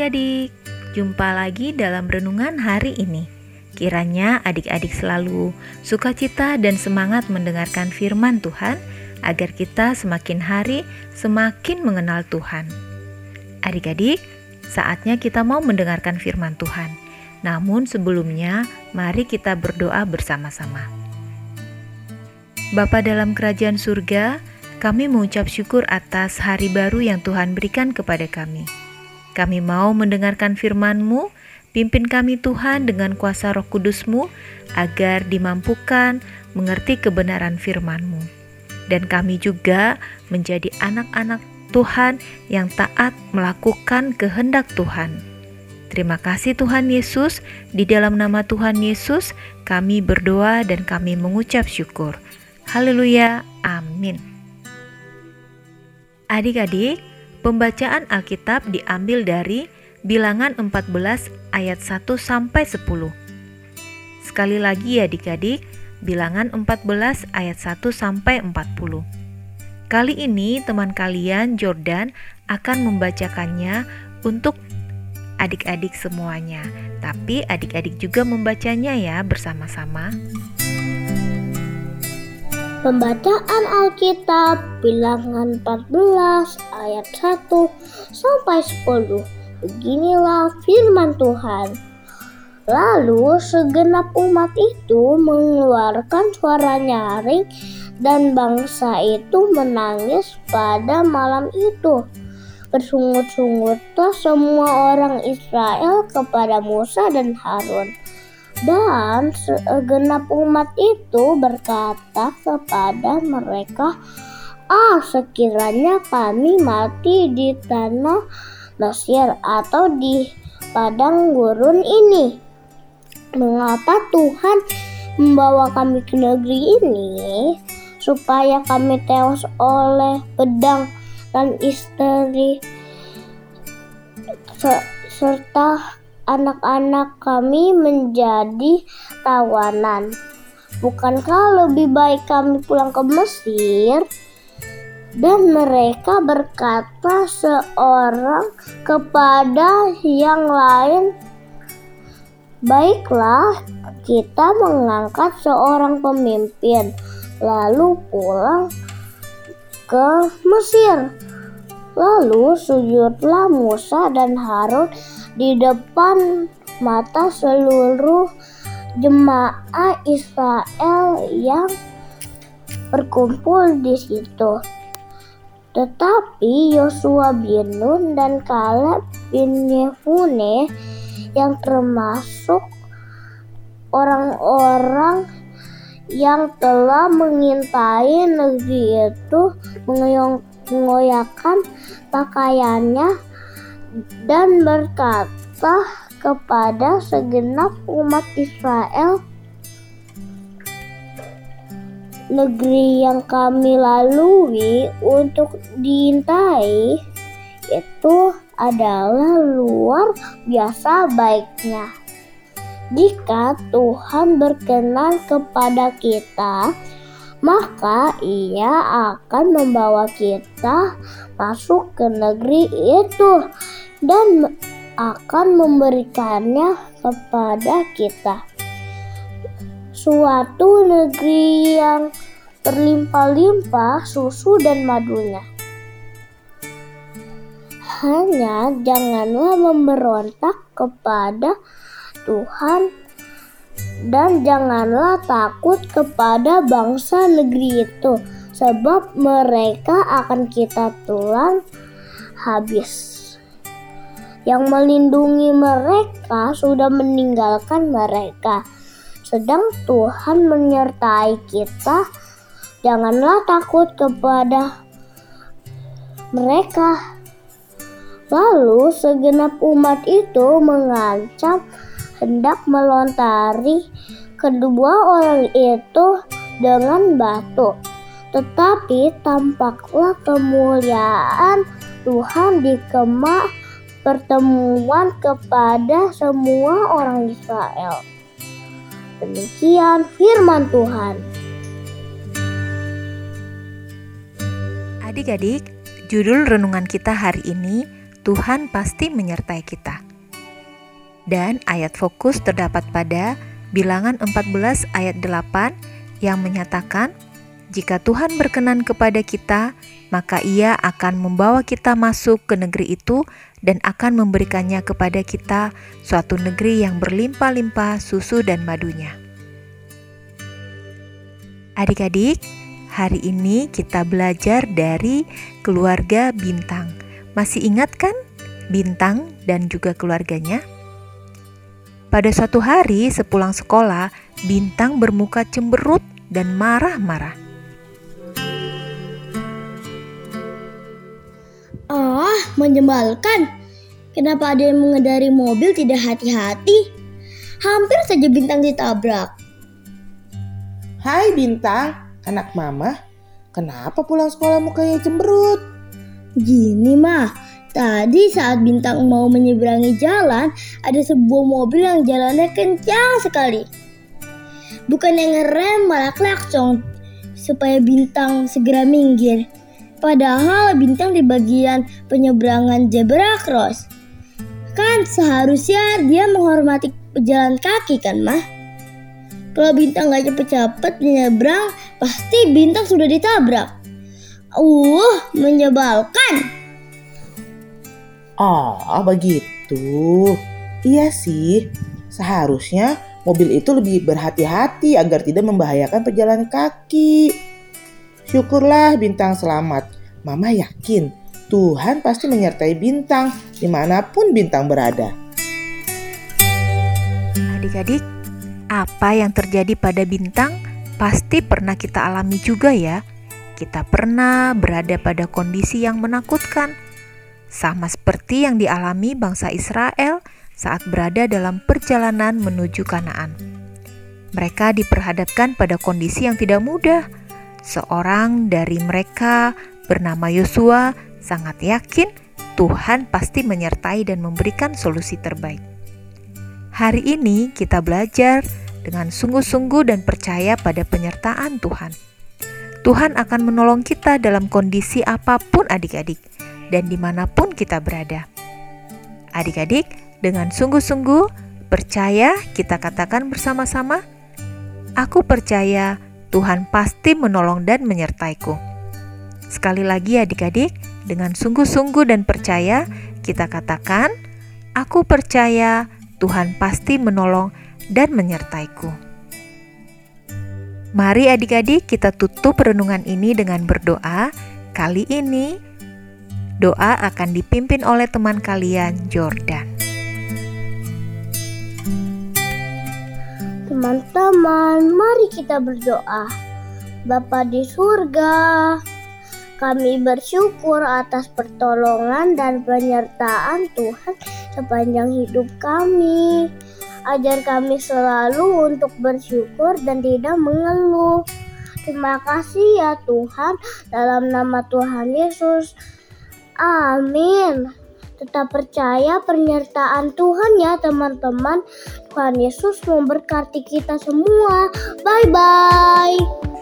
adik-adik, jumpa lagi dalam renungan hari ini. Kiranya adik-adik selalu sukacita dan semangat mendengarkan firman Tuhan agar kita semakin hari semakin mengenal Tuhan. Adik-adik, saatnya kita mau mendengarkan firman Tuhan. Namun sebelumnya, mari kita berdoa bersama-sama. Bapa dalam kerajaan surga, kami mengucap syukur atas hari baru yang Tuhan berikan kepada kami. Kami mau mendengarkan firman-Mu, pimpin kami Tuhan dengan kuasa roh kudus-Mu, agar dimampukan mengerti kebenaran firman-Mu. Dan kami juga menjadi anak-anak Tuhan yang taat melakukan kehendak Tuhan. Terima kasih Tuhan Yesus, di dalam nama Tuhan Yesus kami berdoa dan kami mengucap syukur. Haleluya, amin. Adik-adik, Pembacaan Alkitab diambil dari Bilangan 14 ayat 1 sampai 10. Sekali lagi ya adik-adik, Bilangan 14 ayat 1 sampai 40. Kali ini teman kalian Jordan akan membacakannya untuk adik-adik semuanya. Tapi adik-adik juga membacanya ya bersama-sama. Pembacaan Alkitab Bilangan 14 ayat 1 sampai 10. Beginilah firman Tuhan. Lalu segenap umat itu mengeluarkan suara nyaring dan bangsa itu menangis pada malam itu. Bersungut-sungutlah semua orang Israel kepada Musa dan Harun dan segenap umat itu berkata kepada mereka, Ah, sekiranya kami mati di tanah Mesir atau di padang gurun ini. Mengapa Tuhan membawa kami ke negeri ini? Supaya kami tewas oleh pedang dan istri serta anak-anak kami menjadi tawanan. Bukankah lebih baik kami pulang ke Mesir? Dan mereka berkata seorang kepada yang lain, "Baiklah, kita mengangkat seorang pemimpin, lalu pulang ke Mesir." Lalu sujudlah Musa dan Harun di depan mata seluruh jemaah Israel yang berkumpul di situ. Tetapi Yosua bin Nun dan Kaleb bin Yefune yang termasuk orang-orang yang telah mengintai negeri itu mengoyakkan pakaiannya dan berkata kepada segenap umat Israel, negeri yang kami lalui untuk diintai itu adalah luar biasa baiknya. Jika Tuhan berkenan kepada kita, maka Ia akan membawa kita masuk ke negeri itu dan akan memberikannya kepada kita. Suatu negeri yang berlimpah-limpah susu dan madunya. Hanya janganlah memberontak kepada Tuhan dan janganlah takut kepada bangsa negeri itu sebab mereka akan kita tulang habis yang melindungi mereka sudah meninggalkan mereka. Sedang Tuhan menyertai kita, janganlah takut kepada mereka. Lalu segenap umat itu mengancam hendak melontari kedua orang itu dengan batu. Tetapi tampaklah kemuliaan Tuhan di kemah pertemuan kepada semua orang Israel. Demikian firman Tuhan. Adik-adik, judul renungan kita hari ini Tuhan pasti menyertai kita. Dan ayat fokus terdapat pada Bilangan 14 ayat 8 yang menyatakan, "Jika Tuhan berkenan kepada kita, maka Ia akan membawa kita masuk ke negeri itu dan akan memberikannya kepada kita suatu negeri yang berlimpah-limpah susu dan madunya." Adik-adik, hari ini kita belajar dari keluarga Bintang. Masih ingat kan Bintang dan juga keluarganya? Pada suatu hari sepulang sekolah, Bintang bermuka cemberut dan marah-marah. Ah, menyebalkan. Kenapa ada yang mengendari mobil tidak hati-hati? Hampir saja Bintang ditabrak. Hai Bintang, anak mama. Kenapa pulang sekolah mukanya cemberut? Gini mah, Tadi saat Bintang mau menyeberangi jalan, ada sebuah mobil yang jalannya kencang sekali. Bukan yang ngerem malah klakson supaya Bintang segera minggir. Padahal Bintang di bagian penyeberangan zebra cross. Kan seharusnya dia menghormati pejalan kaki kan mah? Kalau Bintang gak cepet-cepet menyeberang, pasti Bintang sudah ditabrak. Uh, menyebalkan. Oh, begitu. Iya sih, seharusnya mobil itu lebih berhati-hati agar tidak membahayakan pejalan kaki. Syukurlah Bintang selamat. Mama yakin Tuhan pasti menyertai Bintang di mana pun Bintang berada. Adik-adik, apa yang terjadi pada Bintang pasti pernah kita alami juga ya. Kita pernah berada pada kondisi yang menakutkan sama seperti yang dialami bangsa Israel saat berada dalam perjalanan menuju Kanaan. Mereka diperhadapkan pada kondisi yang tidak mudah. Seorang dari mereka bernama Yosua sangat yakin Tuhan pasti menyertai dan memberikan solusi terbaik. Hari ini kita belajar dengan sungguh-sungguh dan percaya pada penyertaan Tuhan. Tuhan akan menolong kita dalam kondisi apa pun adik-adik dan di mana pun kita berada. Adik-adik, dengan sungguh-sungguh percaya kita katakan bersama-sama, Aku percaya Tuhan pasti menolong dan menyertaiku. Sekali lagi adik-adik, dengan sungguh-sungguh dan percaya kita katakan, Aku percaya Tuhan pasti menolong dan menyertaiku. Mari adik-adik kita tutup renungan ini dengan berdoa. Kali ini Doa akan dipimpin oleh teman kalian, Jordan. Teman-teman, mari kita berdoa. Bapa di surga, kami bersyukur atas pertolongan dan penyertaan Tuhan sepanjang hidup kami. Ajar kami selalu untuk bersyukur dan tidak mengeluh. Terima kasih ya Tuhan, dalam nama Tuhan Yesus. Amin. Tetap percaya penyertaan Tuhan ya teman-teman. Tuhan Yesus memberkati kita semua. Bye-bye.